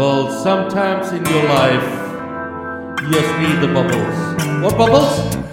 Well, sometimes in your life, you just need the bubbles. What bubbles?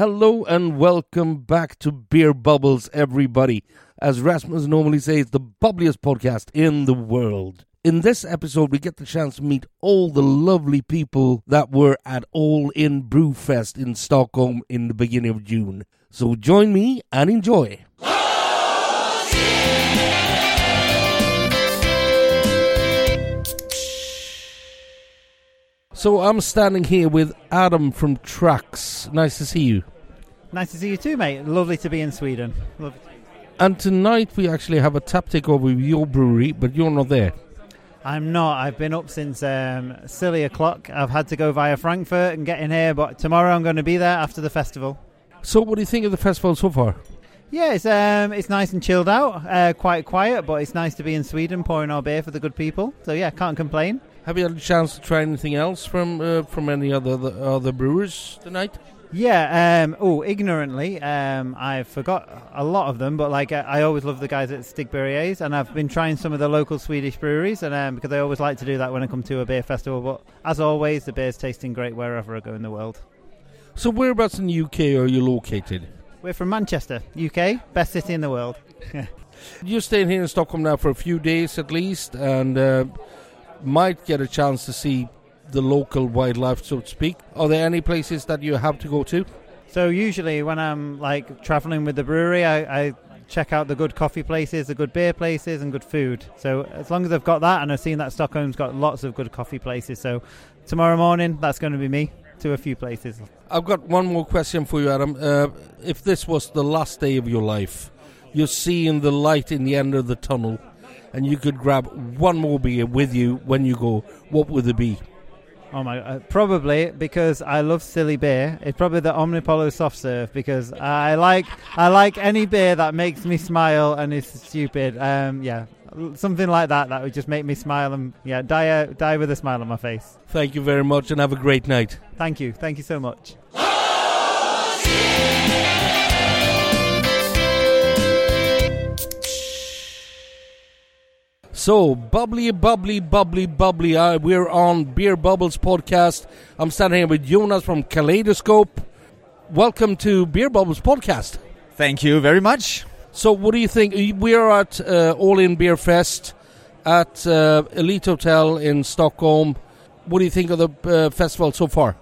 Hello and welcome back to Beer Bubbles, everybody. As Rasmus normally says, the bubbliest podcast in the world. In this episode, we get the chance to meet all the lovely people that were at All In Brewfest in Stockholm in the beginning of June. So join me and enjoy. So I'm standing here with Adam from Trucks. Nice to see you. Nice to see you too, mate. Lovely to be in Sweden. Lovely. And tonight we actually have a tap takeover with your brewery, but you're not there. I'm not. I've been up since um, silly o'clock. I've had to go via Frankfurt and get in here, but tomorrow I'm going to be there after the festival. So, what do you think of the festival so far? Yeah, it's um, it's nice and chilled out, uh, quite quiet, but it's nice to be in Sweden pouring our beer for the good people. So yeah, can't complain. Have you had a chance to try anything else from uh, from any other other brewers tonight? Yeah. Um, oh, ignorantly, um, I forgot a lot of them, but like I, always love the guys at Stigbergets, and I've been trying some of the local Swedish breweries, and um, because I always like to do that when I come to a beer festival. But as always, the beer's tasting great wherever I go in the world. So, whereabouts in the UK are you located? We're from Manchester, UK, best city in the world. You're staying here in Stockholm now for a few days at least, and uh, might get a chance to see the local wildlife, so to speak. Are there any places that you have to go to? So usually when I'm like traveling with the brewery, I, I check out the good coffee places, the good beer places, and good food. So as long as I've got that, and I've seen that Stockholm's got lots of good coffee places, so tomorrow morning that's going to be me to a few places. I've got one more question for you, Adam. Uh, if this was the last day of your life, you're seeing the light in the end of the tunnel, and you could grab one more beer with you when you go, what would it be? Oh my! Uh, probably because I love silly beer. It's probably the Omnipollo soft serve because I like I like any beer that makes me smile and is stupid. Um, yeah, something like that that would just make me smile and yeah, die uh, die with a smile on my face. Thank you very much, and have a great night. Thank you, thank you so much. So, bubbly, bubbly, bubbly, bubbly. Uh, we're on Beer Bubbles podcast. I'm standing here with Jonas from Kaleidoscope. Welcome to Beer Bubbles podcast. Thank you very much. So, what do you think? We are at uh, All In Beer Fest at uh, Elite Hotel in Stockholm. What do you think of the uh, festival so far?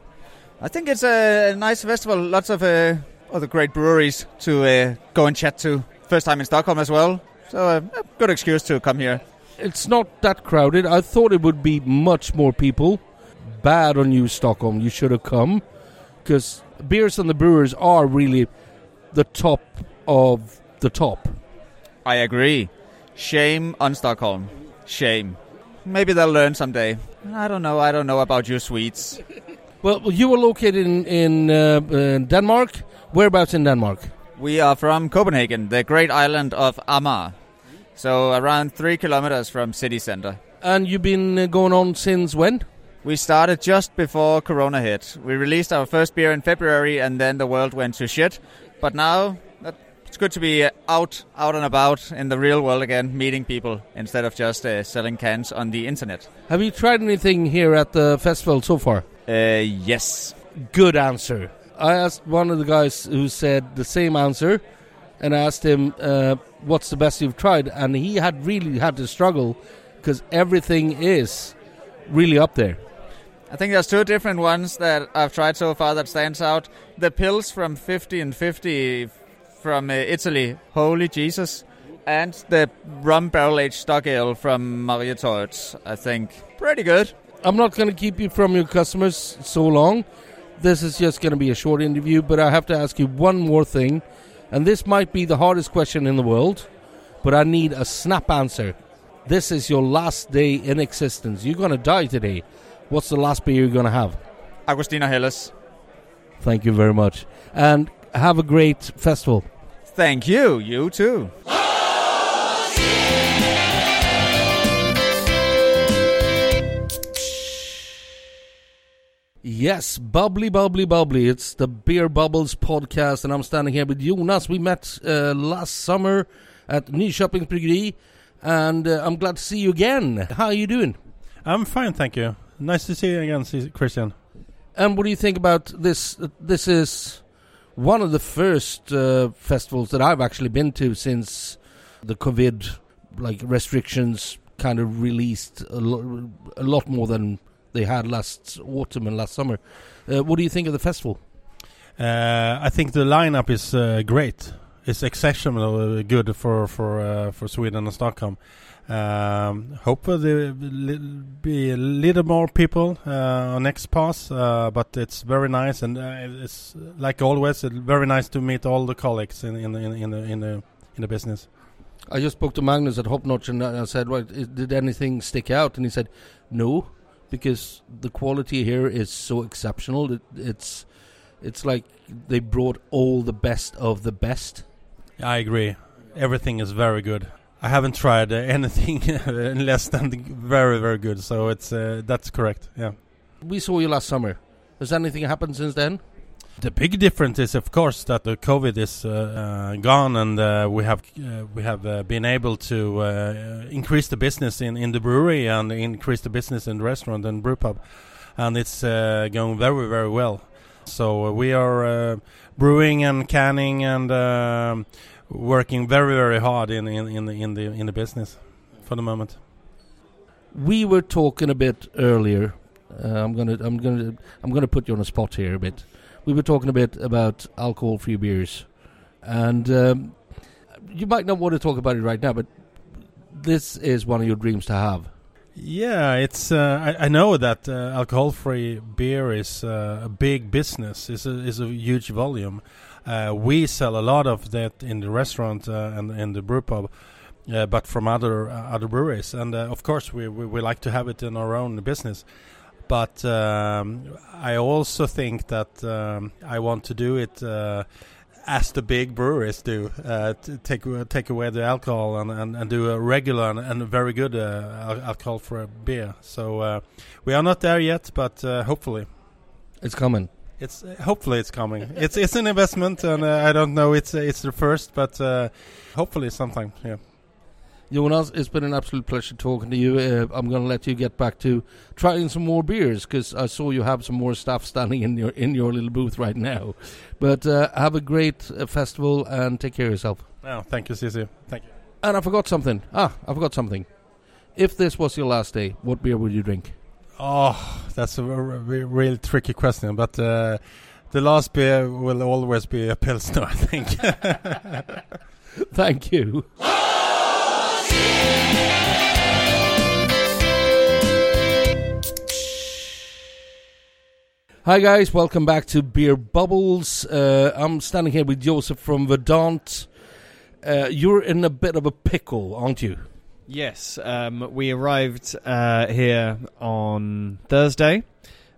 I think it's a nice festival. Lots of uh, other great breweries to uh, go and chat to. First time in Stockholm as well. So, uh, a good excuse to come here. It's not that crowded. I thought it would be much more people. Bad on you, Stockholm. You should have come. Because Beers and the Brewers are really the top of the top. I agree. Shame on Stockholm. Shame. Maybe they'll learn someday. I don't know. I don't know about you Swedes. Well, you were located in, in, uh, in Denmark. Whereabouts in Denmark? We are from Copenhagen, the great island of Amager. So around three kilometers from city center. And you've been uh, going on since when? We started just before Corona hit. We released our first beer in February, and then the world went to shit. But now it's good to be uh, out, out and about in the real world again, meeting people instead of just uh, selling cans on the internet. Have you tried anything here at the festival so far? Uh, yes. Good answer. I asked one of the guys who said the same answer, and I asked him, uh, "What's the best you've tried?" And he had really had to struggle because everything is really up there. I think there's two different ones that I've tried so far that stands out. The pills from 50 and 50 from uh, Italy, holy Jesus, and the rum barrel aged stock ale from Maria Torgets. I think pretty good. I'm not going to keep you from your customers so long. This is just going to be a short interview, but I have to ask you one more thing. And this might be the hardest question in the world, but I need a snap answer. This is your last day in existence. You're going to die today. What's the last beer you're going to have? Augustiner Helles. Thank you very much. And have a great festival. Thank you. You too. Yes, bubbly, bubbly, bubbly. It's the Beer Bubbles podcast, and I'm standing here with Jonas. We met uh, last summer at Nyköpings Bryggeri, and uh, I'm glad to see you again. How are you doing? I'm fine, thank you. Nice to see you again, Christian. And what do you think about this? This is one of the first uh, festivals that I've actually been to since the COVID like restrictions kind of released a, lo- a lot more than they had last autumn and last summer. Uh, what do you think of the festival? Uh, I think the lineup is uh, great. It's exceptionally good for for uh, for Sweden and Stockholm. Um, hopefully there will be a little more people uh, on next pass, uh, but it's very nice and uh, it's like always it's very nice to meet all the colleagues in in in, in the in the in the business. I just spoke to Magnus at Hop Notch and I said, "Right, i- did anything stick out?" And he said, "No, because the quality here is so exceptional. It, it's it's like they brought all the best of the best." I agree. Everything is very good. I haven't tried uh, anything less than very very good, so it's uh, that's correct. Yeah. We saw you last summer. Has anything happened since then? The big difference is, of course, that the COVID is uh, uh, gone, and uh, we have uh, we have uh, been able to uh, increase the business in, in the brewery and increase the business in the restaurant and brew pub, and it's going very very well. So we are brewing and canning and um working very very hard in in, in the in the in the business for the moment. We were talking a bit earlier. I'm gonna I'm gonna I'm gonna put you on a spot here a bit. We were talking a bit about alcohol-free beers, and um, you might not want to talk about it right now, but this is one of your dreams to have. Yeah, it's. Uh, I, I know that uh, alcohol-free beer is uh, a big business. is a is a huge volume. Uh, we sell a lot of that in the restaurant uh, and in the brew pub, uh, but from other other breweries. And of course, we, we we like to have it in our own business. But um, I also think that um, I want to do it. Uh, as the big breweries do, uh, take take away the alcohol and, and, and do a regular and, and very good uh, al- alcohol for a beer. So uh, we are not there yet, but uh, hopefully It's coming. it's uh, hopefully it's coming. it's it's an investment, and uh, I don't know it's it's the first, but uh, hopefully sometime. Yeah. Jonas, it's been an absolute pleasure talking to you. Uh, I'm going to let you get back to trying some more beers because I saw you have some more stuff standing in your in your little booth right now. But uh, have a great uh, festival and take care of yourself. Oh, thank you, Cici. Thank you. And I forgot something. Ah, I forgot something. If this was your last day, what beer would you drink? Oh, that's a r- r- real tricky question, but uh, the last beer will always be a pilsner, I think. Thank you. Hi guys, welcome back to Beer Bubbles. Uh, I'm standing here with Joseph from Verdant. Uh, you're in a bit of a pickle, aren't you? Yes, um, we arrived uh, here on Thursday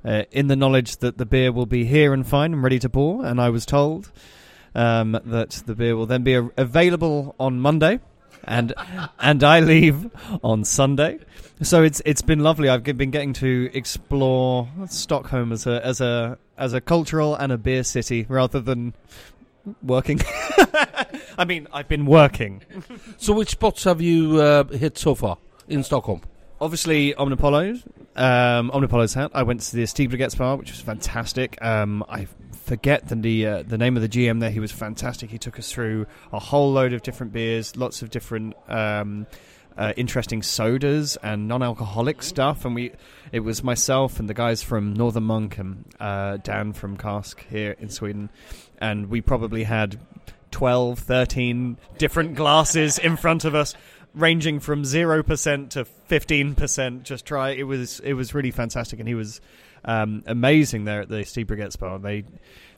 uh, in the knowledge that the beer will be here and fine and ready to pour, and I was told um, that the beer will then be available on Monday, and and I leave on Sunday. So it's it's been lovely. I've been getting to explore Stockholm as a as a as a cultural and a beer city rather than working. I mean, I've been working. So, which spots have you uh, hit so far in Stockholm? obviously Omnipollo's, um, Omnipollo's hat. I went to the Stigbergets bar, which was fantastic. Um, I forget the the, uh, the name of the GM there. He was fantastic. He took us through a whole load of different beers, lots of different. Um, uh, interesting sodas and non-alcoholic stuff, and we it was myself and the guys from Northern Monk and uh, Dan from Cask here in Sweden, and we probably had 12, 13 different glasses in front of us, ranging from zero percent to fifteen percent. Just try it was it was really fantastic, and he was um, amazing there at the Stigbergets bar. They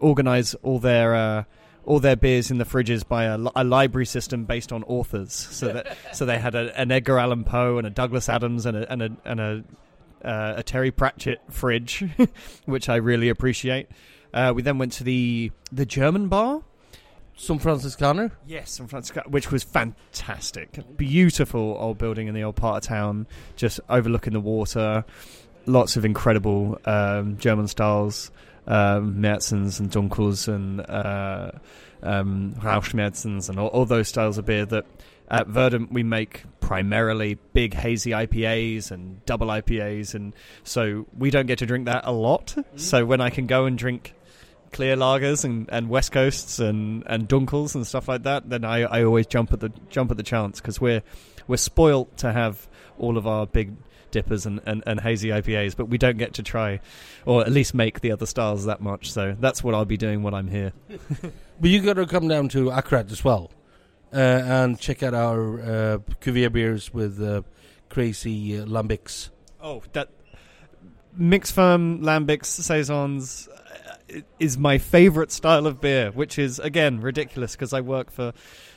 organise all their. Uh, all their beers in the fridges by a, a library system based on authors, so that so they had a, an Edgar Allan Poe and a Douglas Adams and a and a, and a, uh, a Terry Pratchett fridge, which I really appreciate. Uh, we then went to the the German bar. Some Franziskaner. Yes, San Francisco, which was fantastic. Beautiful old building in the old part of town, just overlooking the water. Lots of incredible um, German styles, um, Merzens and Dunkels and uh, um, Rauchschmerzens and all, all those styles of beer that at Verdant we make primarily big hazy IPAs and double IPAs, and so we don't get to drink that a lot. So when I can go and drink clear lagers and, and West Coasts and, and Dunkels and stuff like that, then I, I always jump at the jump at the chance because we're we're spoilt to have all of our big dippers and, and, and hazy IPAs, but we don't get to try or at least make the other styles that much. So that's what I'll be doing when I'm here. But you got to come down to Akkurat as well uh, and check out our uh, Cuvier beers with uh, crazy uh, lambics. Oh, that mixed ferm lambics saisons uh, is my favorite style of beer, which is again ridiculous because I work for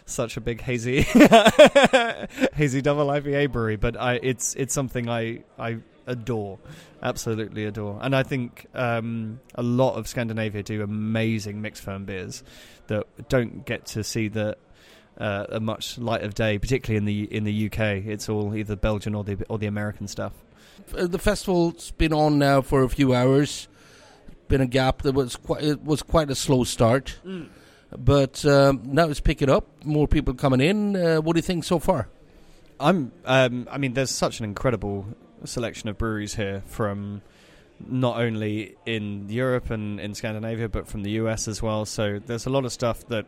such a big hazy hazy double IPA brewery, but I it's it's something I I adore, absolutely adore, and I think um, a lot of Scandinavia do amazing mixed ferm beers that don't get to see the. Uh, a much light of day, particularly in the in the UK. It's all either Belgian or the or the American stuff. Uh, the festival's been on now for a few hours. Been a gap. That was quite. It was quite a slow start, but um, now it's picking up. More people coming in. Uh, what do you think so far? I'm. Um, I mean, there's such an incredible selection of breweries here from not only in Europe and in Scandinavia, but from the US as well. So there's a lot of stuff that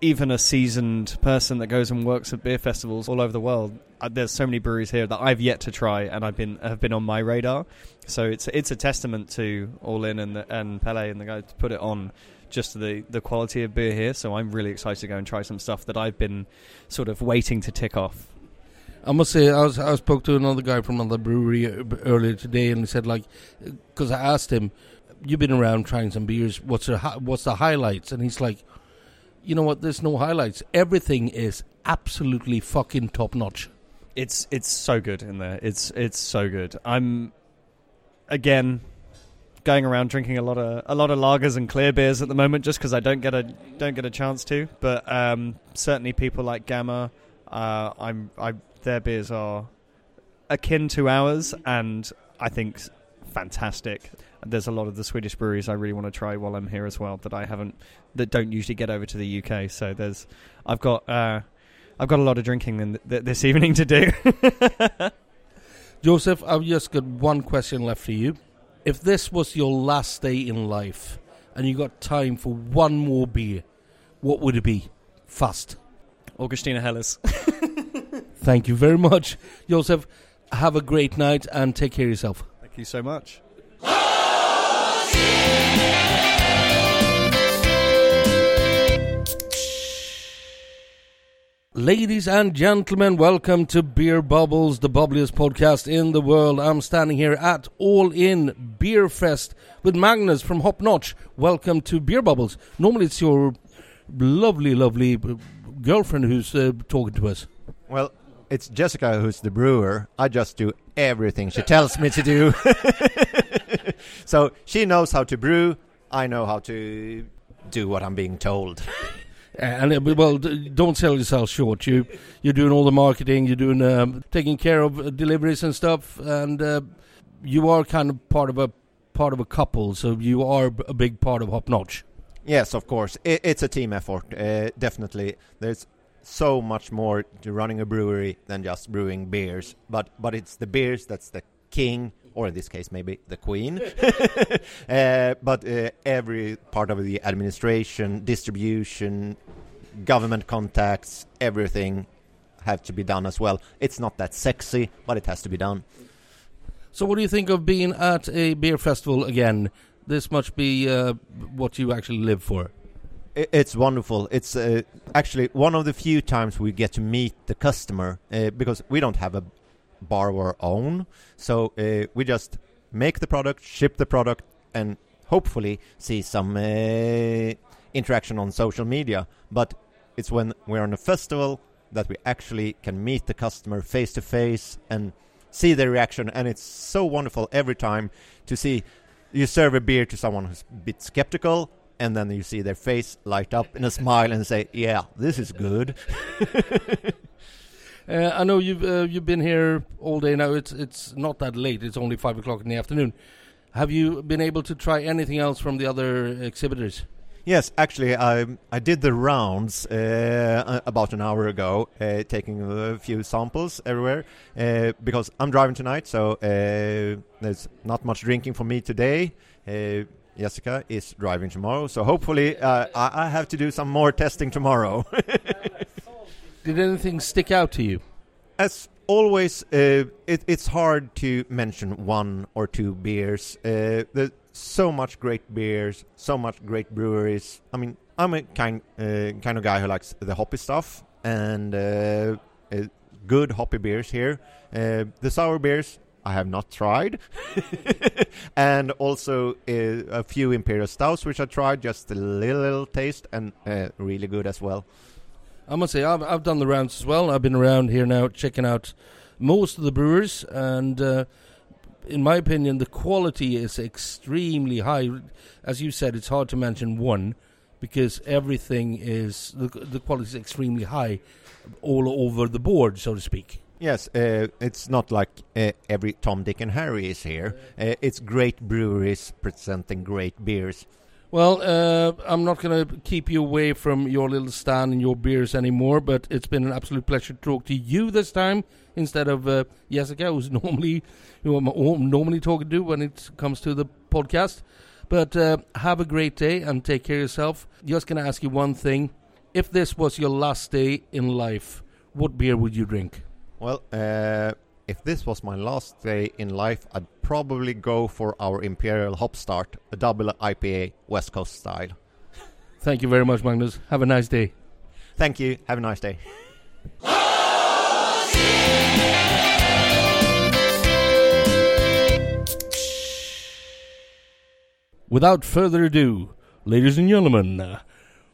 even a seasoned person that goes and works at beer festivals all over the world, uh, there's so many breweries here that I've yet to try and I've been have been on my radar. So it's it's a testament to All In and the, and Pele and the guys to put it on. Just the the quality of beer here, so I'm really excited to go and try some stuff that I've been sort of waiting to tick off. I must say, I was I spoke to another guy from another brewery uh, earlier today, and he said like, because I asked him, "You've been around trying some beers. What's the what's the highlights?" And he's like, "You know what? There's no highlights. Everything is absolutely fucking top notch." It's it's so good in there. It's it's so good. I'm again going around drinking a lot of a lot of lagers and clear beers at the moment, just because I don't get a don't get a chance to. But um, certainly people like Gamma, uh, I'm I their beers are akin to ours, and I think fantastic. There's a lot of the Swedish breweries I really want to try while I'm here as well that I haven't that don't usually get over to the UK. So there's I've got. Uh, I've got a lot of drinking in th- this evening to do. Joseph, I've just got one question left for you. If this was your last day in life, and you got time for one more beer, what would it be? Fast. Augustiner Helles. Thank you very much, Joseph. Have a great night and take care of yourself. Thank you so much. Ladies and gentlemen, welcome to Beer Bubbles, the bubbliest podcast in the world. I'm standing here at All In Beer Fest with Magnus from Hop Notch. Welcome to Beer Bubbles. Normally it's your lovely, lovely girlfriend who's uh, talking to us. Well, it's Jessica who's the brewer. I just do everything she tells me to do. so she knows how to brew. I know how to do what I'm being told. And uh, well, don't sell yourself short. You you're doing all the marketing. You're doing um, taking care of uh, deliveries and stuff, and uh, you are kind of part of a part of a couple. So you are a big part of Hop Notch. Yes, of course. I it's a team effort. Uh, definitely. There's so much more to running a brewery than just brewing beers. But but it's the beers that's the king, or in this case maybe the queen. uh, but uh, every part of the administration, distribution, government contacts, everything have to be done as well. It's not that sexy, but it has to be done. So what do you think of being at a beer festival again? This must be uh, what you actually live for. It's wonderful. It's uh, actually one of the few times we get to meet the customer uh, because we don't have a of own. So uh, we just make the product, ship the product, and hopefully see some uh, interaction on social media. But it's when we're on a festival that we actually can meet the customer face to face and see their reaction. And it's so wonderful every time to see you serve a beer to someone who's a bit skeptical, and then you see their face light up in a smile and say, "Yeah, this is good." Uh, I know you've uh, you've been here all day now. It's it's not that late. It's only five o'clock in the afternoon. Have you been able to try anything else from the other exhibitors? Yes, actually, I I did the rounds uh, about an hour ago, uh, taking a few samples everywhere uh, because I'm driving tonight, so uh, there's not much drinking for me today. Uh, Jessica is driving tomorrow, so hopefully uh, I, I have to do some more testing tomorrow. Did anything stick out to you? As always, uh, it, it's hard to mention one or two beers. Uh, there's so much great beers, so much great breweries. I mean, I'm a kind uh, kind of guy who likes the hoppy stuff and uh, uh, good hoppy beers here. Uh, the sour beers I have not tried, and also a few imperial stouts which I tried, just a little, taste and really good as well. I must say, I've, I've done the rounds as well. I've been around here now checking out most of the brewers, and uh, in my opinion, the quality is extremely high. As you said, it's hard to mention one because everything is the, the quality is extremely high all over the board, so to speak. Yes, uh, it's not like uh, every Tom, Dick, and Harry is here. Uh, it's great breweries presenting great beers. Well, uh, I'm not going to keep you away from your little stand and your beers anymore, but it's been an absolute pleasure to talk to you this time instead of uh, Jessica, who's normally who I'm normally talking to when it comes to the podcast. But uh, have a great day and take care of yourself. Just going to ask you one thing: if this was your last day in life, what beer would you drink? Well, uh, if this was my last day in life, I'd probably go for our Imperial Hop Start, a double IPA West Coast style. Thank you very much, Magnus. Have a nice day. Thank you. Have a nice day. Without further ado, ladies and gentlemen,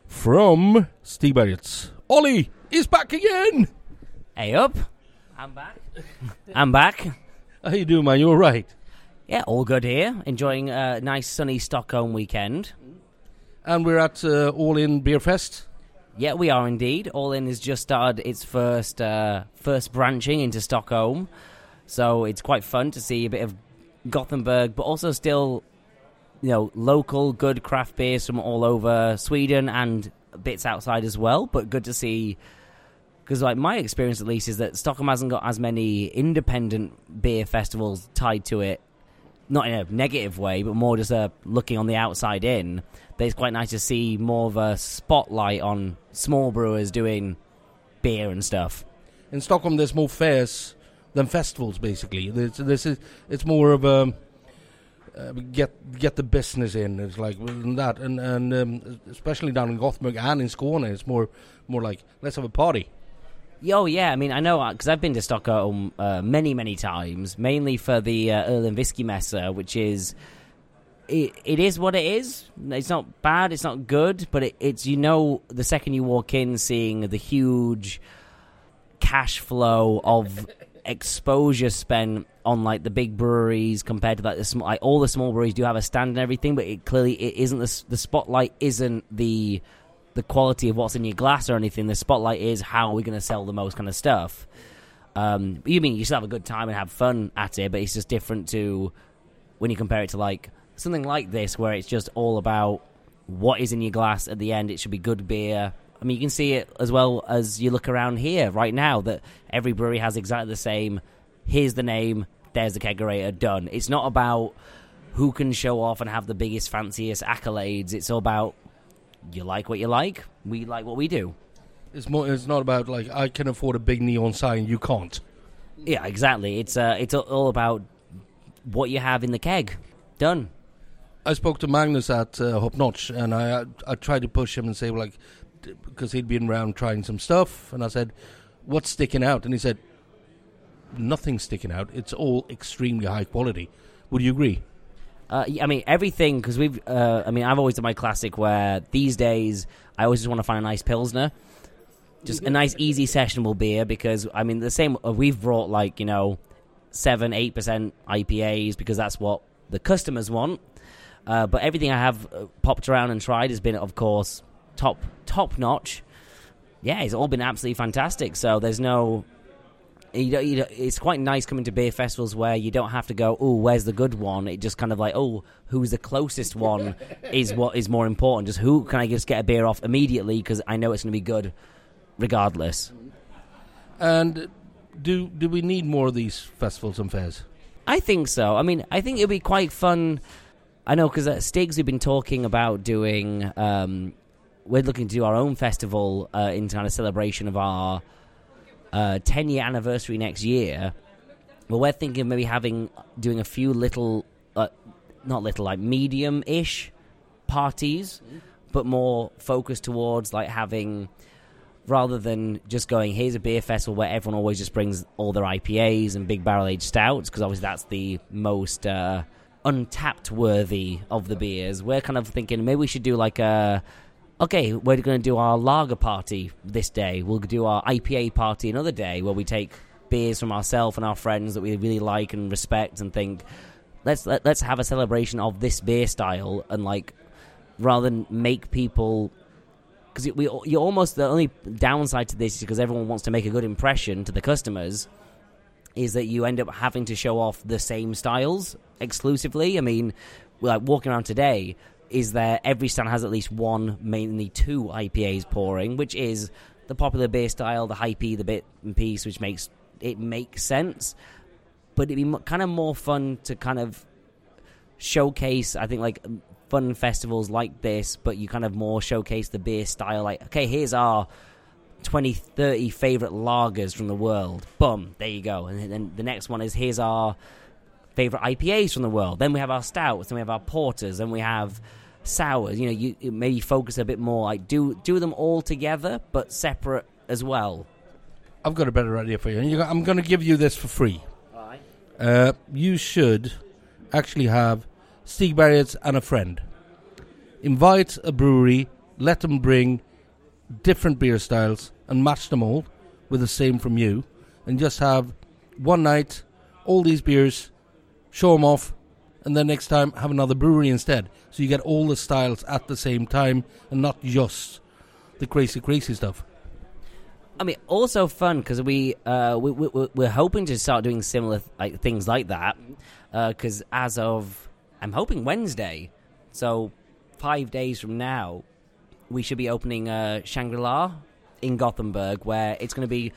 from Stigbergets, Ollie is back again. Hey up. I'm back. I'm back. How you doing, man? You all right? Yeah, all good here. Enjoying a nice sunny Stockholm weekend. And we're at uh, All In Beer Fest. Yeah, we are indeed. All In has just started its first uh, first branching into Stockholm, so it's quite fun to see a bit of Gothenburg, but also still, you know, local good craft beers from all over Sweden and bits outside as well. But good to see because like my experience at least is that Stockholm hasn't got as many independent beer festivals tied to it. Not in a negative way, but more just a looking on the outside in. But it's quite nice to see more of a spotlight on small brewers doing beer and stuff. In Stockholm, there's more fairs than festivals. Basically, this, this is it's more of a uh, get get the business in. It's like that, and and um, especially down in Gothenburg and in Skåne, it's more more like let's have a party. Oh yeah, I mean I know because I've been to Stockholm uh, many many times, mainly for the uh, Öl and Whiskey Messe, which is it, it is what it is. It's not bad, it's not good, but it, it's you know the second you walk in, seeing the huge cash flow of exposure spent on like the big breweries compared to like the small, like all the small breweries do have a stand and everything, but it clearly it isn't the the spotlight isn't the the quality of what's in your glass or anything. The spotlight is how are we going to sell the most kind of stuff. Um, you mean you still have a good time and have fun at it, but it's just different to when you compare it to like something like this, where it's just all about what is in your glass at the end. It should be good beer. I mean, you can see it as well as you look around here right now that every brewery has exactly the same. Here's the name. There's the kegerator. Done. It's not about who can show off and have the biggest, fanciest accolades. It's all about you like what you like. We like what we do. It's more. It's not about like I can afford a big neon sign. You can't. Yeah, exactly. It's uh, it's all about what you have in the keg. Done. I spoke to Magnus at uh, Hop Notch, and I I tried to push him and say like, because he'd been around trying some stuff, and I said, "What's sticking out?" And he said, "Nothing's sticking out. It's all extremely high quality." Would you agree? Uh, I mean everything because we've. Uh, I mean I've always done my classic where these days I always just want to find a nice pilsner, just a nice easy sessionable beer because I mean the same. Uh, we've brought like you know seven eight percent IPAs because that's what the customers want. Uh, but everything I have uh, popped around and tried has been, of course, top top notch. Yeah, it's all been absolutely fantastic. So there's no. You don't, you don't, it's quite nice coming to beer festivals where you don't have to go, oh, where's the good one? It just kind of like, oh, who's the closest one is what is more important. Just who can I just get a beer off immediately because I know it's going to be good regardless. And do do we need more of these festivals and fairs? I think so. I mean, I think it'd be quite fun. I know because at Stigs we've been talking about doing. Um, we're looking to do our own festival uh, in kind of celebration of our uh, 10 year anniversary next year. Well, we're thinking maybe having doing a few little, uh, not little, like medium ish parties, but more focused towards like having rather than just going here's a beer festival where everyone always just brings all their IPAs and big barrel aged stouts because obviously that's the most uh, untapped worthy of the beers. We're kind of thinking maybe we should do like a okay, we're going to do our lager party this day. We'll do our IPA party another day where we take beers from ourselves and our friends that we really like and respect and think let's let, let's have a celebration of this beer style and like rather than make people because we you're almost the only downside to this is because everyone wants to make a good impression to the customers is that you end up having to show off the same styles exclusively. I mean, like walking around today, is there every stand has at least one, mainly two IPAs pouring, which is the popular beer style, the hypey, the bit and piece, which makes it makes sense. But it'd be kind of more fun to kind of showcase. I think like fun festivals like this, but you kind of more showcase the beer style. Like, okay, here's our 20, 30 favorite lagers from the world. Boom, there you go. And then the next one is here's our favorite IPAs from the world. Then we have our stouts, then we have our porters, then we have sours. You know, you maybe focus a bit more like do do them all together, but separate as well. I've got a better idea for you. I'm going to give you this for free. Uh, you should actually have Stigbergets and a friend. Invite a brewery, let them bring different beer styles and match them all with the same from you, and just have one night, all these beers, show them off, and then next time have another brewery instead. So you get all the styles at the same time and not just the crazy, crazy stuff. I mean, also fun because we, uh, we, we we're hoping to start doing similar like things like that. Because uh, as of, I'm hoping Wednesday, so five days from now, we should be opening uh, Shangri La in Gothenburg, where it's going to be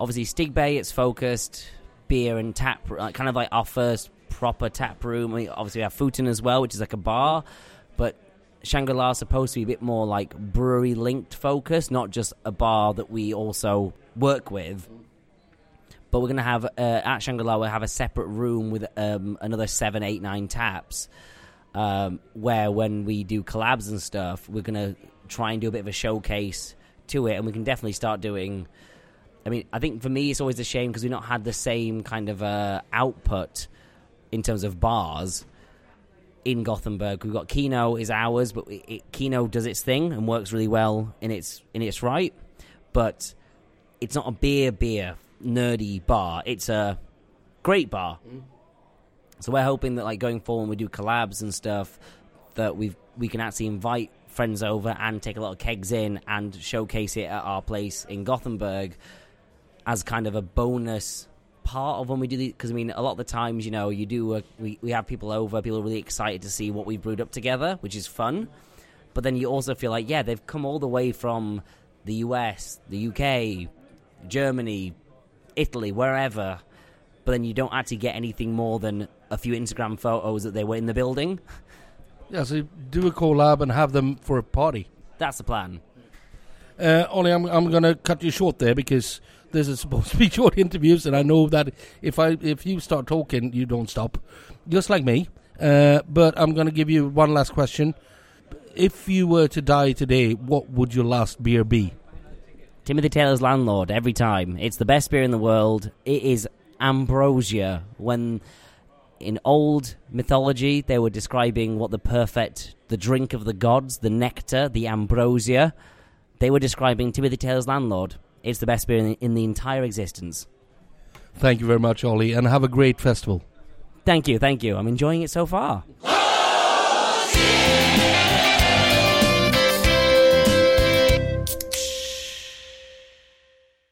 obviously Stig Bay. It's focused beer and tap, like, kind of like our first proper tap room. Mean, obviously, we have Futon as well, which is like a bar, but Shangri La is supposed to be a bit more like brewery linked focus, not just a bar that we also work with. But we're going to have uh, at Shangri La, we'll have a separate room with um, another seven, eight, nine taps. Um, where when we do collabs and stuff, we're going to try and do a bit of a showcase to it, and we can definitely start doing. I mean, I think for me, it's always a shame because we've not had the same kind of uh, output in terms of bars in Gothenburg. We've got Kino is ours, but it, it, Kino does its thing and works really well in its in its right. But it's not a beer beer nerdy bar. It's a great bar. Mm. So we're hoping that like going forward, we do collabs and stuff, that we we can actually invite friends over and take a lot of kegs in and showcase it at our place in Gothenburg as kind of a bonus part of when we do these because I mean a lot of the times you know you do a, we we have people over people are really excited to see what we've brewed up together which is fun. But then you also feel like yeah they've come all the way from the US the UK Germany Italy wherever. But then you don't actually get anything more than a few Instagram photos that they were in the building. Yeah so do a collab and have them for a party. That's the plan. Uh, Ollie I'm, I'm gonna cut you short there because this is supposed to be short interviews, and I know that if I if you start talking, you don't stop, just like me. Uh, but I'm going to give you one last question. If you were to die today, what would your last beer be? Timothy Taylor's Landlord every time. It's the best beer in the world. It is ambrosia. When in old mythology they were describing what the perfect, the drink of the gods, the nectar, the ambrosia, they were describing Timothy Taylor's Landlord. It's the best beer in the, in the entire existence. Thank you very much, Ollie, and have a great festival. Thank you, thank you. I'm enjoying it so far.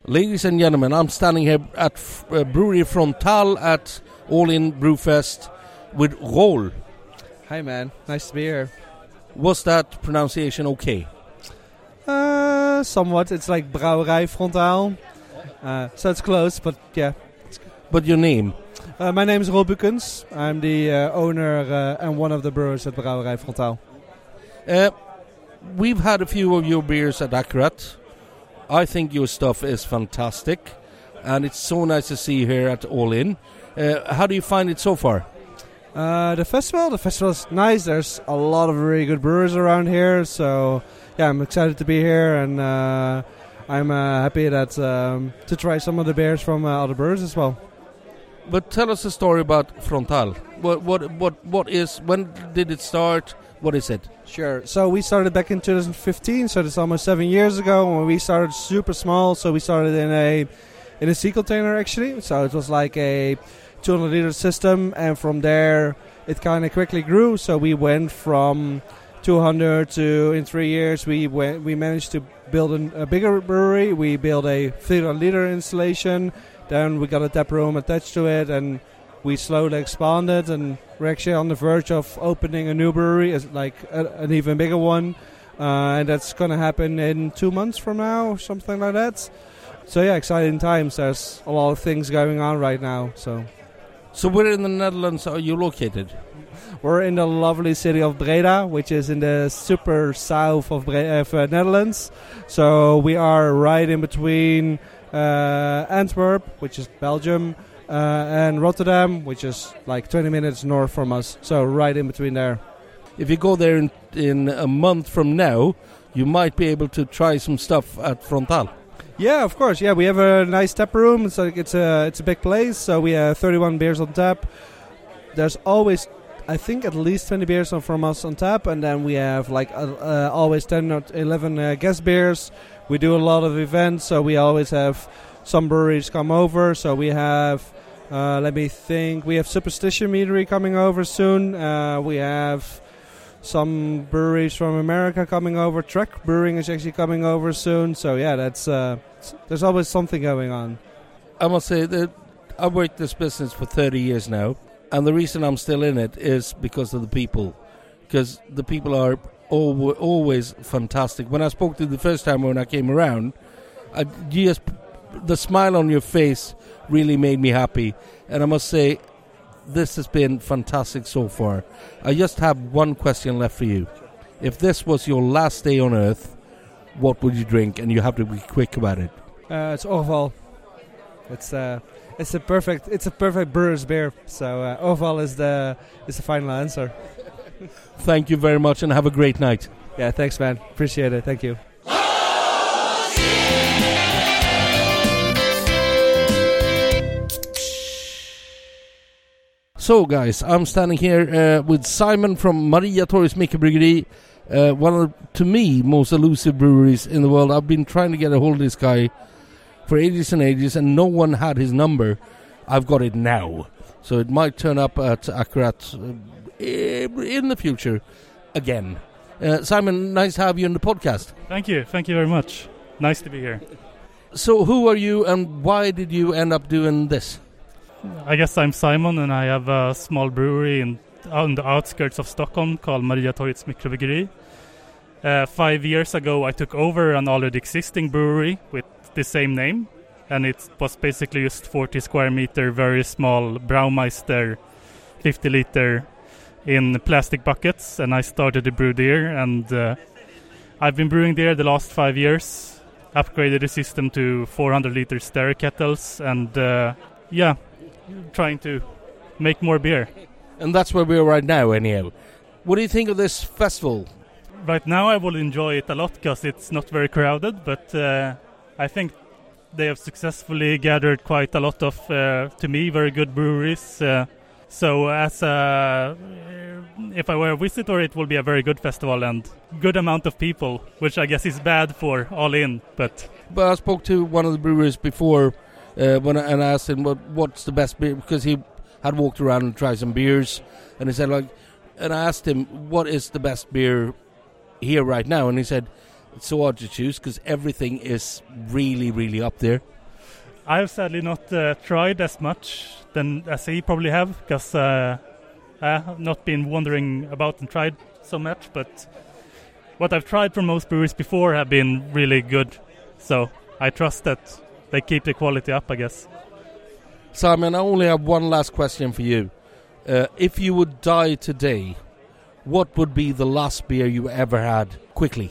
Ladies and gentlemen, I'm standing here at F- uh, Brewery Frontal at All In Brewfest with Roll. Hi, man. Nice to be here. Was that pronunciation okay? Uh, somewhat. It's like Brouwerij Frontaal. Uh, so it's close, but yeah. But your name? Uh, my name is Rob Bukens. I'm the uh, owner uh, and one of the brewers at Brouwerij Frontaal. Uh, we've had a few of your beers at Akkurat. I think your stuff is fantastic, and it's so nice to see you here at All In. Uh, how do you find it so far? Uh, the festival, the festival is nice. There's a lot of really good brewers around here, so yeah, I'm excited to be here, and uh, I'm uh, happy that um, to try some of the beers from uh, other brewers as well. But tell us a story about Frontal. What what what what is? When did it start? What is it? Sure. So we started back in 2015, so that's almost seven years ago. When we started super small, so we started in a in a sea container actually. So it was like a 200 liter system, and from there it kind of quickly grew. So we went from 200 to in three years we went, we managed to build an, a bigger brewery. We built a 300 liter installation. Then we got a tap room attached to it, and we slowly expanded. And we're actually on the verge of opening a new brewery, as like a, an even bigger one, uh, and that's going to happen in two months from now, something like that. So yeah, exciting times. There's a lot of things going on right now. So So where in the Netherlands are you located? We're in the lovely city of Breda, which is in the super south of, Bre- of uh, Netherlands. So we are right in between uh, Antwerp, which is Belgium, uh, and Rotterdam, which is like 20 minutes north from us. So right in between there. If you go there in, in a month from now, you might be able to try some stuff at Frontal. Yeah, of course. Yeah, we have a nice tap room. It's like it's a it's a big place. So we have 31 beers on tap. There's always, I think, at least 20 beers from us on tap, and then we have like uh, uh, always 10 or 11 uh, guest beers. We do a lot of events, so we always have some breweries come over. So we have, uh, let me think, we have Superstition Meadery coming over soon. Uh, we have some breweries from America coming over. Trek Brewing is actually coming over soon. So yeah, that's uh, there's always something going on. I must say that I've worked this business for 30 years now, and the reason I'm still in it is because of the people. Because the people are al- always fantastic. When I spoke to you the first time when I came around, I just the smile on your face really made me happy, and I must say, this has been fantastic so far. I just have one question left for you. If this was your last day on Earth, what would you drink? And you have to be quick about it. Uh, it's Orval. It's uh, it's a perfect it's a perfect brewer's beer. So uh, Orval is the is the final answer. Thank you very much, and have a great night. Yeah, thanks, man. Appreciate it. Thank you. So, guys, I'm standing here uh, with Simon from Maria Torgets Mikrobryggeri, uh, one of, the, to me, most elusive breweries in the world. I've been trying to get a hold of this guy for ages and ages, and no one had his number. I've got it now. So it might turn up at Akkurat uh, in the future again. Uh, Simon, nice to have you on the podcast. Thank you. Thank you very much. Nice to be here. So, who are you, and why did you end up doing this? I guess I'm Simon, and I have a small brewery in on the outskirts of Stockholm called Maria Torgets Mikrobryggeri. Uh, five years ago, I took over an already existing brewery with the same name, and it was basically just 40 square meter, very small Braumeister, 50 liter in plastic buckets, and I started to brew there, and uh, I've been brewing there the last five years. Upgraded the system to 400 liter stir kettles, and uh, yeah, trying to make more beer. And that's where we are right now, anyhow. What do you think of this festival? Right now, I will enjoy it a lot because it's not very crowded, but uh, I think they have successfully gathered quite a lot of, uh, to me, very good breweries. Uh, so, as a, if I were a visitor, it will be a very good festival and good amount of people, which I guess is bad for all in. But But I spoke to one of the brewers before uh, when I, and I asked him what what's the best beer because he had walked around and tried some beers, and he said like and I asked him what is the best beer here right now, and he said it's so hard to choose because everything is really, really up there. I've sadly not uh, tried as much than as he probably have because uh, I have not been wandering about and tried so much. But what I've tried from most breweries before have been really good, so I trust that they keep the quality up. I guess. Simon, I only have one last question for you. Uh, if you would die today, what would be the last beer you ever had? Quickly.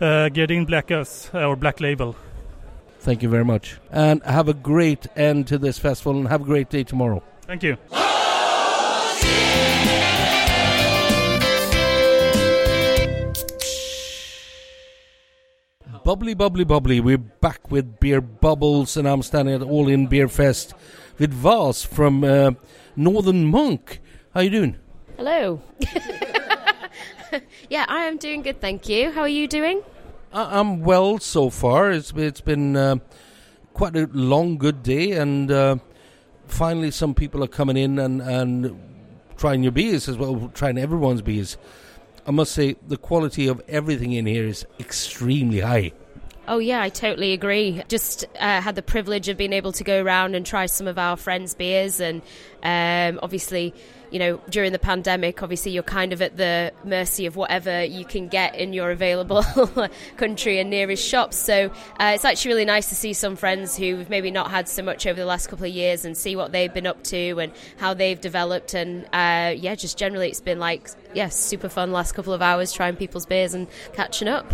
Uh, Gerdin Black Us uh, or Black Label. Thank you very much. And have a great end to this festival and have a great day tomorrow. Thank you. Bubbly, bubbly, bubbly. We're back with Beer Bubbles, and I'm standing at All In Beer Fest with Vas from uh, Northern Monk. How are you doing? Hello. yeah, I am doing good, thank you. How are you doing? I- I'm well so far. It's it's been uh, quite a long, good day, and uh, finally some people are coming in and and trying your beers as well, trying everyone's beers. I must say the quality of everything in here is extremely high. Oh yeah, I totally agree. Just uh, had the privilege of being able to go around and try some of our friends' beers, and um, obviously, you know, during the pandemic, obviously you're kind of at the mercy of whatever you can get in your available country and nearest shops. So uh, it's actually really nice to see some friends who've maybe not had so much over the last couple of years and see what they've been up to and how they've developed. And uh, yeah, just generally, it's been like yeah, super fun last couple of hours trying people's beers and catching up.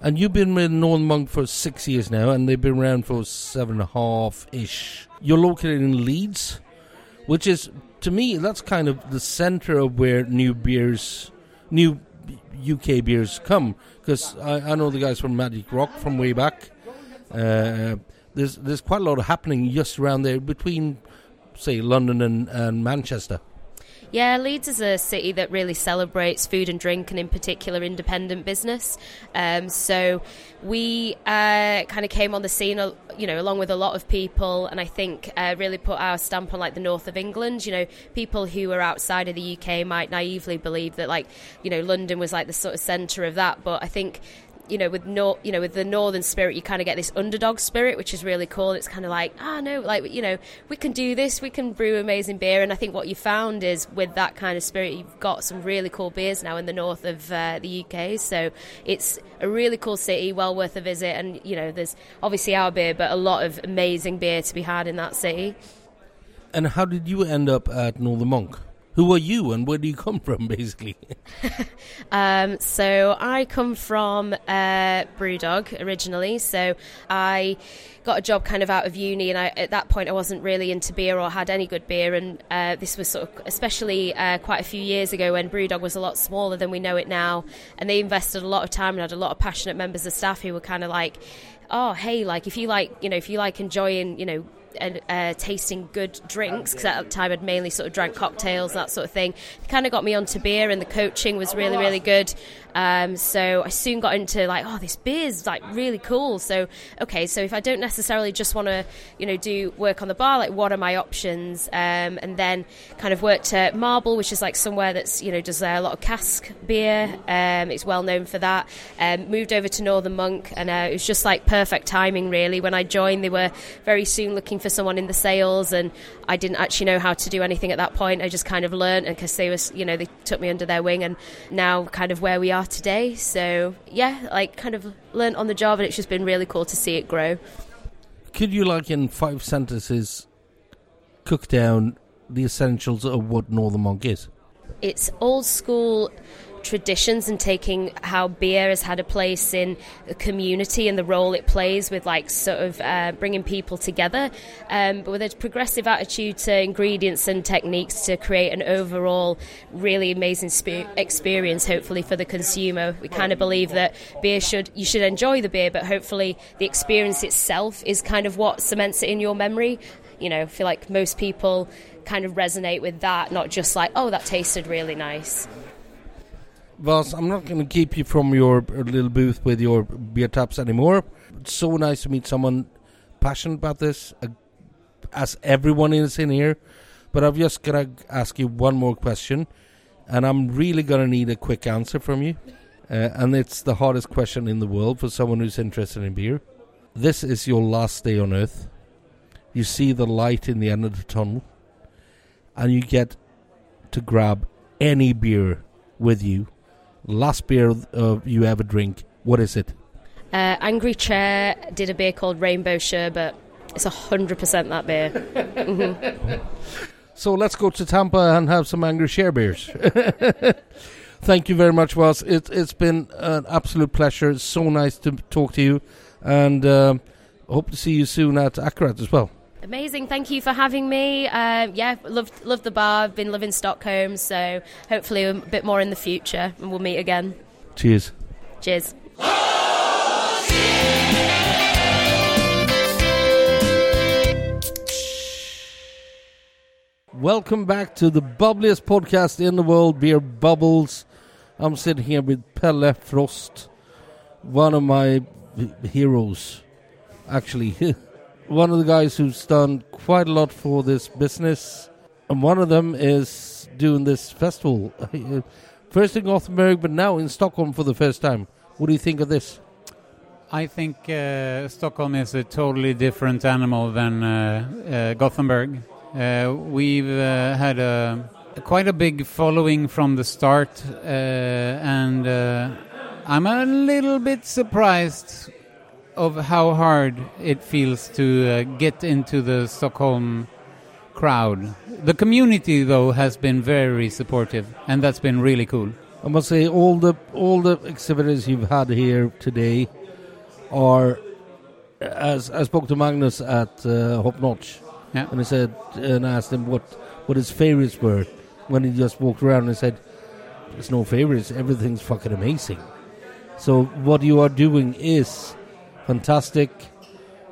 And you've been with Northern Monk for six years now, and they've been around for seven and a half ish. You're located in Leeds, which is, to me, that's kind of the center of where new beers, new UK beers come. Because I, I know the guys from Magic Rock from way back. Uh, there's there's quite a lot of happening just around there between, say, London and, and Manchester. Yeah, Leeds is a city that really celebrates food and drink, and in particular, independent business. Um, so we uh, kind of came on the scene, you know, along with a lot of people, and I think uh, really put our stamp on like the north of England. You know, people who are outside of the UK might naively believe that, like, you know, London was like the sort of centre of that, but I think you know, with nor- you know, with the northern spirit, you kind of get this underdog spirit, which is really cool. It's kind of like, ah, no, like you know, we can do this, we can brew amazing beer, and I think what you found is with that kind of spirit, you've got some really cool beers now in the north of uh, the UK. So it's a really cool city, well worth a visit, and you know, there's obviously our beer, but a lot of amazing beer to be had in that city. And how did you end up at Northern Monk? Who are you, and where do you come from, basically? Um, so I come from uh, Brewdog originally. So I got a job kind of out of uni, and I, at that point I wasn't really into beer or had any good beer. And uh, this was sort of, especially uh, quite a few years ago when Brewdog was a lot smaller than we know it now, and they invested a lot of time and had a lot of passionate members of staff who were kind of like, oh hey, like if you like, you know, if you like enjoying, you know uh, tasting good drinks because at the time I'd mainly sort of drank cocktails that sort of thing. It kind of got me onto beer, and the coaching was really really good. Um, so I soon got into like, oh, this beer's like really cool. So okay, so if I don't necessarily just want to, you know, do work on the bar, like what are my options? Um, and then kind of worked at Marble, which is like somewhere that's you know does a lot of cask beer. Um, it's well known for that. Um, moved over to Northern Monk, and uh, it was just like perfect timing really. When I joined, they were very soon looking for someone in the sales, and I didn't actually know how to do anything at that point. I just kind of learned, because they was you know they took me under their wing, and now kind of where we are today. So yeah, like kind of learned on the job, and it's just been really cool to see it grow. Could you, like in five sentences, cook down the essentials of what Northern Monk is? It's old school traditions and taking how beer has had a place in the community and the role it plays with like sort of uh, bringing people together. Um, but with a progressive attitude to ingredients and techniques to create an overall really amazing spe- experience hopefully for the consumer. We kind of believe that beer should you should enjoy the beer but hopefully the experience itself is kind of what cements it in your memory. You know I feel like most people kind of resonate with that not just like oh that tasted really nice Vas, I'm not going to keep you from your little booth with your beer taps anymore. It's so nice to meet someone passionate about this, uh, as everyone is in here. But I've just got to ask you one more question. and I'm really gonna need a quick answer from you. Uh, and it's the hardest question in the world for someone who's interested in beer. This is your last day on Earth. You see the light in the end of the tunnel, and you get to grab any beer with you. Last beer uh, you ever drink. What is it? Uh, Angry Chair did a beer called Rainbow Sherbet. It's 100% that beer. Mhm. So let's go to Tampa and have some Angry Chair beers. Thank you very much, Ross. It, it's been an absolute pleasure. It's so nice to talk to you, and um, hope to see you soon at Akkurat as well. Amazing. Thank you for having me. Um, yeah, loved, loved the bar. I've been living Stockholm, so hopefully a bit more in the future, and we'll meet again. Cheers. Cheers. Welcome back to the bubbliest podcast in the world, Beer Bubbles. I'm sitting here with Pelle Frost, one of my heroes, actually. one of the guys who's done quite a lot for this business. And one of them is doing this festival. First in Gothenburg, but now in Stockholm for the first time. What do you think of this? I think uh, Stockholm is a totally different animal than uh, uh, Gothenburg. Uh, we've uh, had a quite a big following from the start, uh, and I'm a little bit surprised of how hard it feels to uh, get into the Stockholm crowd. The community, though, has been very supportive, and that's been really cool. I must say, all the all the exhibitors you've had here today are. As I spoke to Magnus at uh, Hop Notch, Yeah. and I said, and I asked him what what his favorites were when he just walked around and said, "There's no favorites. Everything's fucking amazing." So what you are doing is fantastic.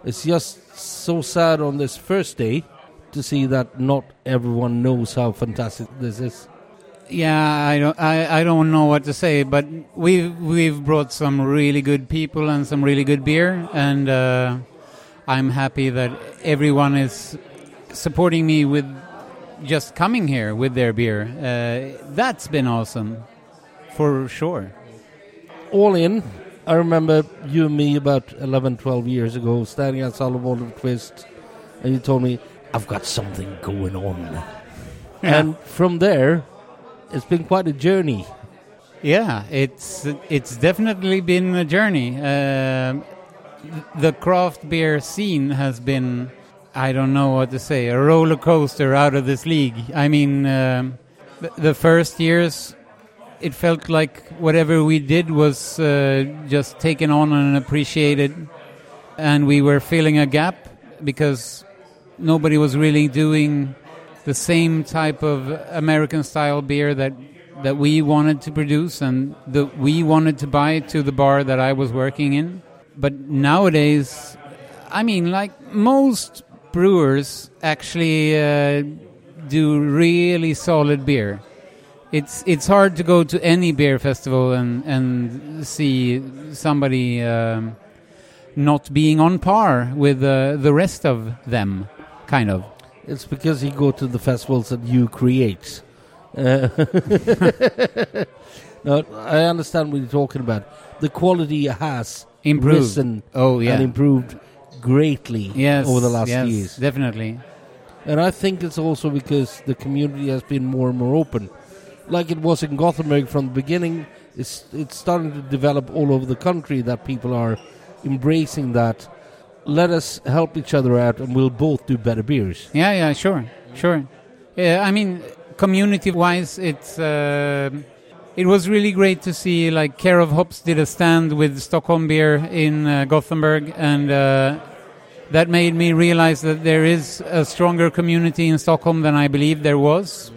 It's just so sad on this first day to see that not everyone knows how fantastic this is. Yeah, I don't, I, I don't know what to say, but we've we've brought some really good people and some really good beer, and uh, I'm happy that everyone is supporting me with just coming here with their beer. Uh, that's been awesome, for sure. all in. I remember you and me about 11, 12 years ago standing at Salomon Twist, and you told me, I've got something going on. And from there, it's been quite a journey. Yeah, it's it's definitely been a journey. Um the craft beer scene has been, I don't know what to say, a roller coaster out of this league. I mean, um, the first years, it felt like whatever we did was uh, just taken on and appreciated, and we were filling a gap because nobody was really doing the same type of American style beer that that we wanted to produce and that we wanted to buy to the bar that I was working in. But nowadays, I mean, like most brewers actually uh, do really solid beer. It's it's hard to go to any beer festival and and see somebody um, not being on par with uh, the rest of them, kind of. It's because you go to the festivals that you create. Uh, no, I understand what you're talking about. The quality has Improved. risen Oh yeah. and improved greatly yes. over the last yes, years. Definitely. And I think it's also because the community has been more and more open. Like it was in Gothenburg from the beginning, it's, it's starting to develop all over the country that people are embracing that. Let us help each other out and we'll both do better beers. Yeah, yeah, sure, sure. Yeah, I mean, community-wise, it's uh, it was really great to see. Like, Care of Hops did a stand with Stockholm beer in uh, Gothenburg, and uh, that made me realize that there is a stronger community in Stockholm than I believed there was.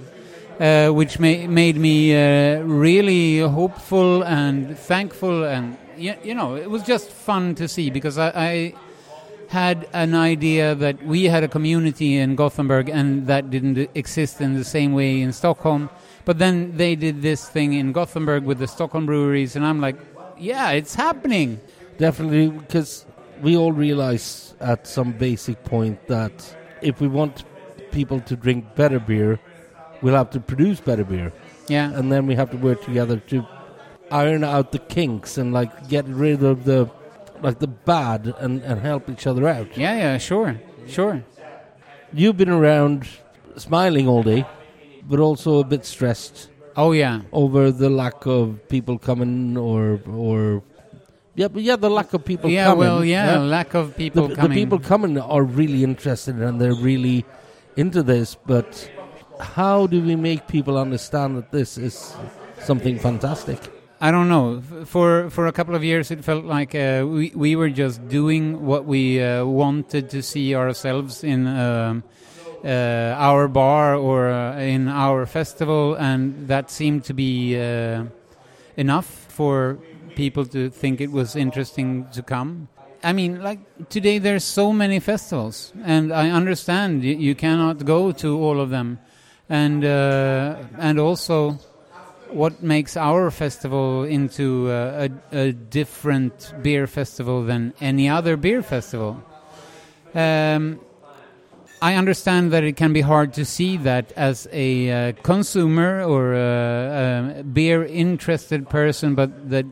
Uh, which ma- made me uh, really hopeful and thankful, and you, you know, it was just fun to see because I, I had an idea that we had a community in Gothenburg and that didn't exist in the same way in Stockholm. But then they did this thing in Gothenburg with the Stockholm breweries, and I'm like, yeah, it's happening. Definitely, because we all realize at some basic point that if we want people to drink better beer, we'll have to produce better beer, Yeah. and then we have to work together to iron out the kinks and like get rid of the like the bad and, and help each other out. Yeah, yeah, sure. Sure. You've been around smiling all day, but also a bit stressed Oh yeah. over the lack of people coming or or yeah, but yeah, the lack of people coming. yeah, coming. well, yeah, lack of people the, the people coming are really interested and they're really into this, but how do we make people understand that this is something fantastic? I don't know. For for a couple of years, it felt like uh, we we were just doing what we uh, wanted to see ourselves in um, uh, our bar or uh, in our festival, and that seemed to be uh, enough for people to think it was interesting to come. I mean, like today, there's so many festivals, and I understand you, you cannot go to all of them, and uh, and also what makes our festival into uh, a, a different beer festival than any other beer festival. Um, I understand that it can be hard to see that as a uh, consumer or a, a beer interested person, but that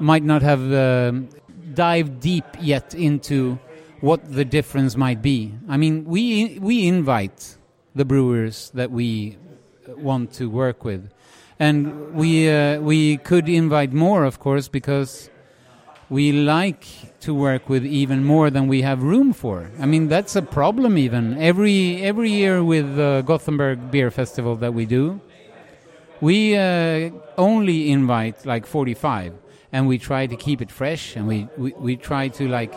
might not have um dived deep yet into what the difference might be. I mean, we we invite the brewers that we want to work with, and we uh, we could invite more, of course, because we like to work with even more than we have room for. I mean, that's a problem. Even every every year with the Gothenburg Beer Festival that we do, we uh, only invite like 45 and we try to keep it fresh and we, we, we try to like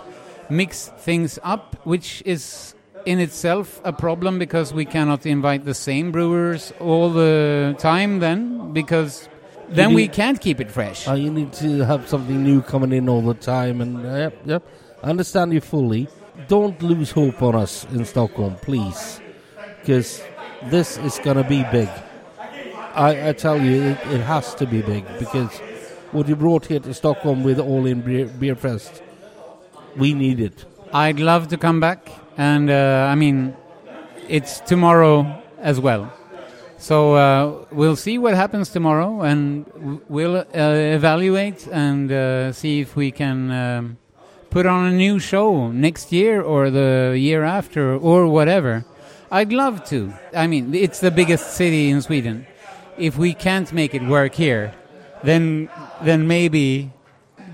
mix things up which is in itself a problem because we cannot invite the same brewers all the time then because then You we can't keep it fresh Uh, you need to have something new coming in all the time, and uh, yep, yep. I understand you fully. Don't lose hope on us in Stockholm, please, because this is gonna be big. I, I tell you, it, it has to be big because what you brought here to Stockholm with All In Beer, Beer Fest, we need it. I'd love to come back, and uh, I mean, it's tomorrow as well. So uh, we'll see what happens tomorrow, and we'll uh, evaluate and uh, see if we can um, put on a new show next year or the year after or whatever. I'd love to. I mean, it's the biggest city in Sweden. If we can't make it work here, then then maybe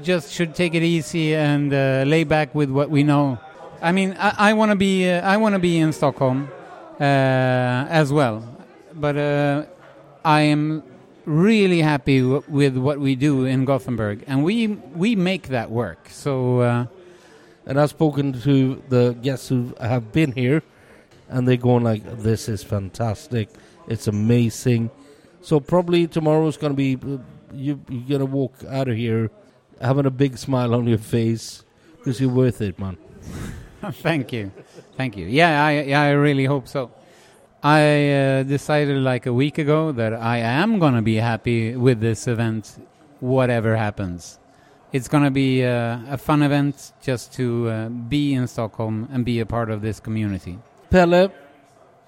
just should take it easy and uh, lay back with what we know. I mean, I, I want to be uh, I want to be in Stockholm uh, as well, but uh, I am really happy with what we do in Gothenburg, and we we make that work. So. Uh, And I've spoken to the guests who have been here, and they're going like, "This is fantastic. It's amazing." So probably tomorrow's going to be uh, you. You're going to walk out of here having a big smile on your face because you're worth it, man. Thank you, thank you. Yeah, I yeah, I really hope so. I uh, decided like a week ago that I am gonna be happy with this event, whatever happens. It's gonna be uh, a fun event just to uh, be in Stockholm and be a part of this community. Pelle,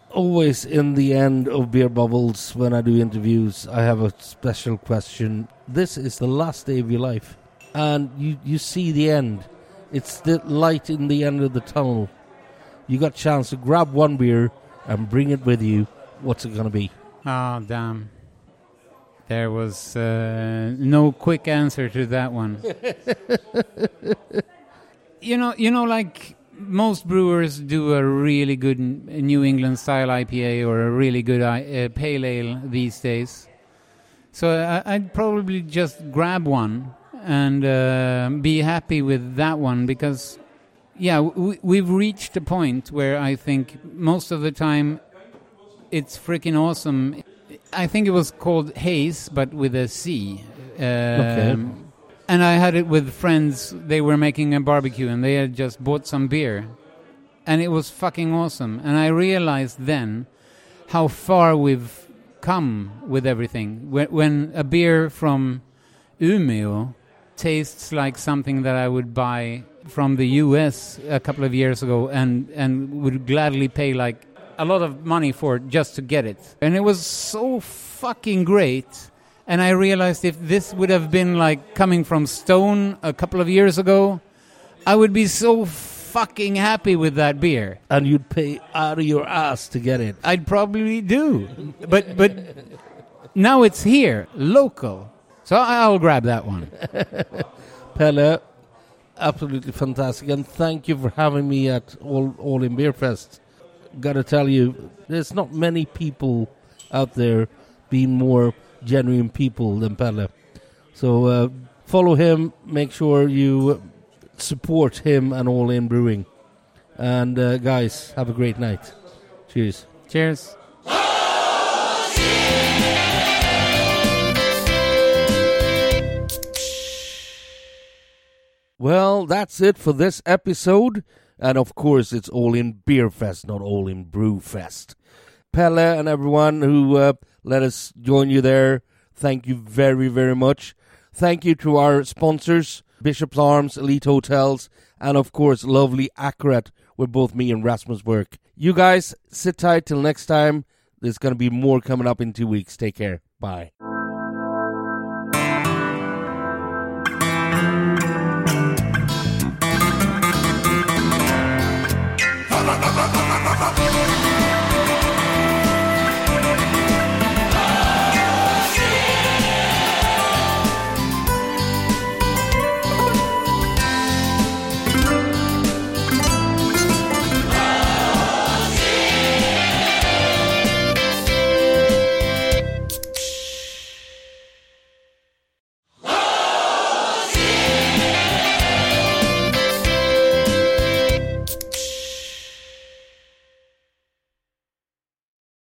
always in the end of Beer Bubbles when I do interviews, I have a special question. This is the last day of your life, and you, you see the end. It's the light in the end of the tunnel. You got chance to grab one beer and bring it with you. What's it going to be? Oh damn! There was uh, no quick answer to that one. you know, you know, like most brewers do a really good New England style IPA or a really good uh, pale ale these days. So I- I'd probably just grab one and uh, be happy with that one because, yeah, w- we've reached a point where I think most of the time it's freaking awesome. I think it was called Haze, but with a C. Um, And I had it with friends. They were making a barbecue and they had just bought some beer. And it was fucking awesome. And I realized then how far we've come with everything. When, when a beer from Umeå tastes like something that I would buy from the US a couple of years ago and, and would gladly pay like a lot of money for just to get it. And it was so fucking great. And I realized if this would have been like coming from Stone a couple of years ago, I would be so fucking happy with that beer. And you'd pay out of your ass to get it. I'd probably do. But but now it's here, local. So I'll grab that one. Pelle, absolutely fantastic, and thank you for having me at All All in Beer Fest. Got to tell you, there's not many people out there being more genuine people than Pelle. So uh, follow him. Make sure you support him and All In Brewing. And uh, guys, have a great night. Cheers. Cheers. Well, that's it for this episode. And of course, it's all in Beer Fest, not all in Brew Fest. Pelle and everyone who uh, let us join you there, thank you very, very much. Thank you to our sponsors, Bishop's Arms, Elite Hotels, and of course, lovely Akkurat, where both me and Rasmus work. You guys, sit tight till next time. There's going to be more coming up in two weeks. Take care. Bye.